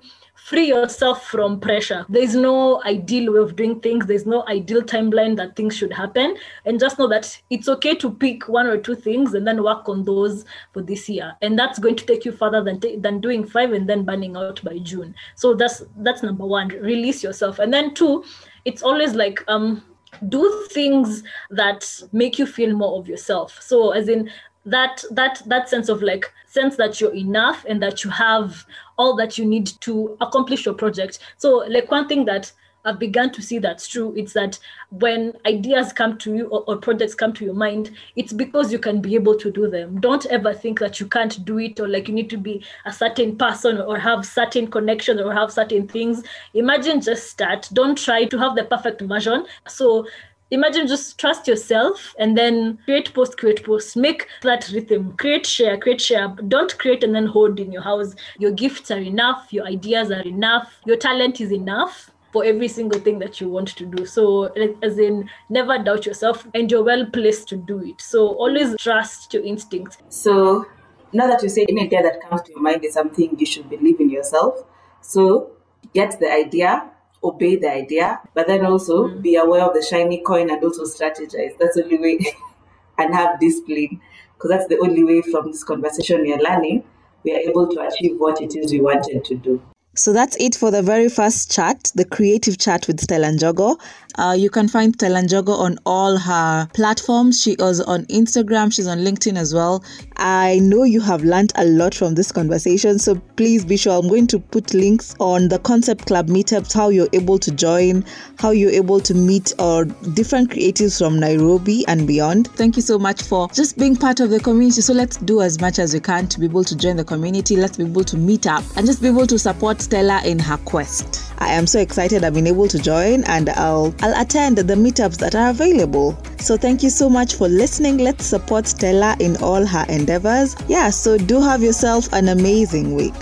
Speaker 2: free yourself from pressure. There's no ideal way of doing things. There's no ideal timeline that things should happen. And just know that it's okay to pick one or two things and then work on those for this year. And that's going to take you further than ta- than doing five and then burning out by june. So that's that's number one. Release yourself. And then two it's always like um do things that make you feel more of yourself. So as in that that that sense of like sense that you're enough and that you have all that you need to accomplish your project. So like one thing that I've begun to see that's true. It's that when ideas come to you or, or projects come to your mind, it's because you can be able to do them. Don't ever think that you can't do it or like you need to be a certain person or have certain connections or have certain things. Imagine just start. Don't try to have the perfect version. So imagine just trust yourself and then create post create post make that rhythm create share create share don't create and then hold in your house your gifts are enough your ideas are enough your talent is enough for every single thing that you want to do so like, as in never doubt yourself and you're well placed to do it so always trust your instincts
Speaker 1: So now that you say any idea that comes to your mind is something you should believe in yourself. So get the idea, obey the idea, but then also mm-hmm. be aware of the shiny coin and also strategize. That's the only way and have discipline. Because that's the only way from this conversation we are learning, we are able to achieve what it is we wanted to do.
Speaker 3: So that's it for the very first chat, the creative chat with Stella Njogo. Uh, you can find Stella Njogo on all her platforms. She is on Instagram, she's on LinkedIn as well. I know you have learned a lot from this conversation, so please be sure I'm going to put links on the Context Club meetups, how you're able to join, how you're able to meet or different creatives from Nairobi and beyond. Thank you so much for just being part of the community. So let's do as much as we can to be able to join the community. Let's be able to meet up and just be able to support
Speaker 1: Stella in her quest. I am so excited I've been able to join and I'll I'll attend the meetups that are available. So thank you so much for listening. Let's support Stella in all her endeavors. Yeah, so do have yourself an amazing week.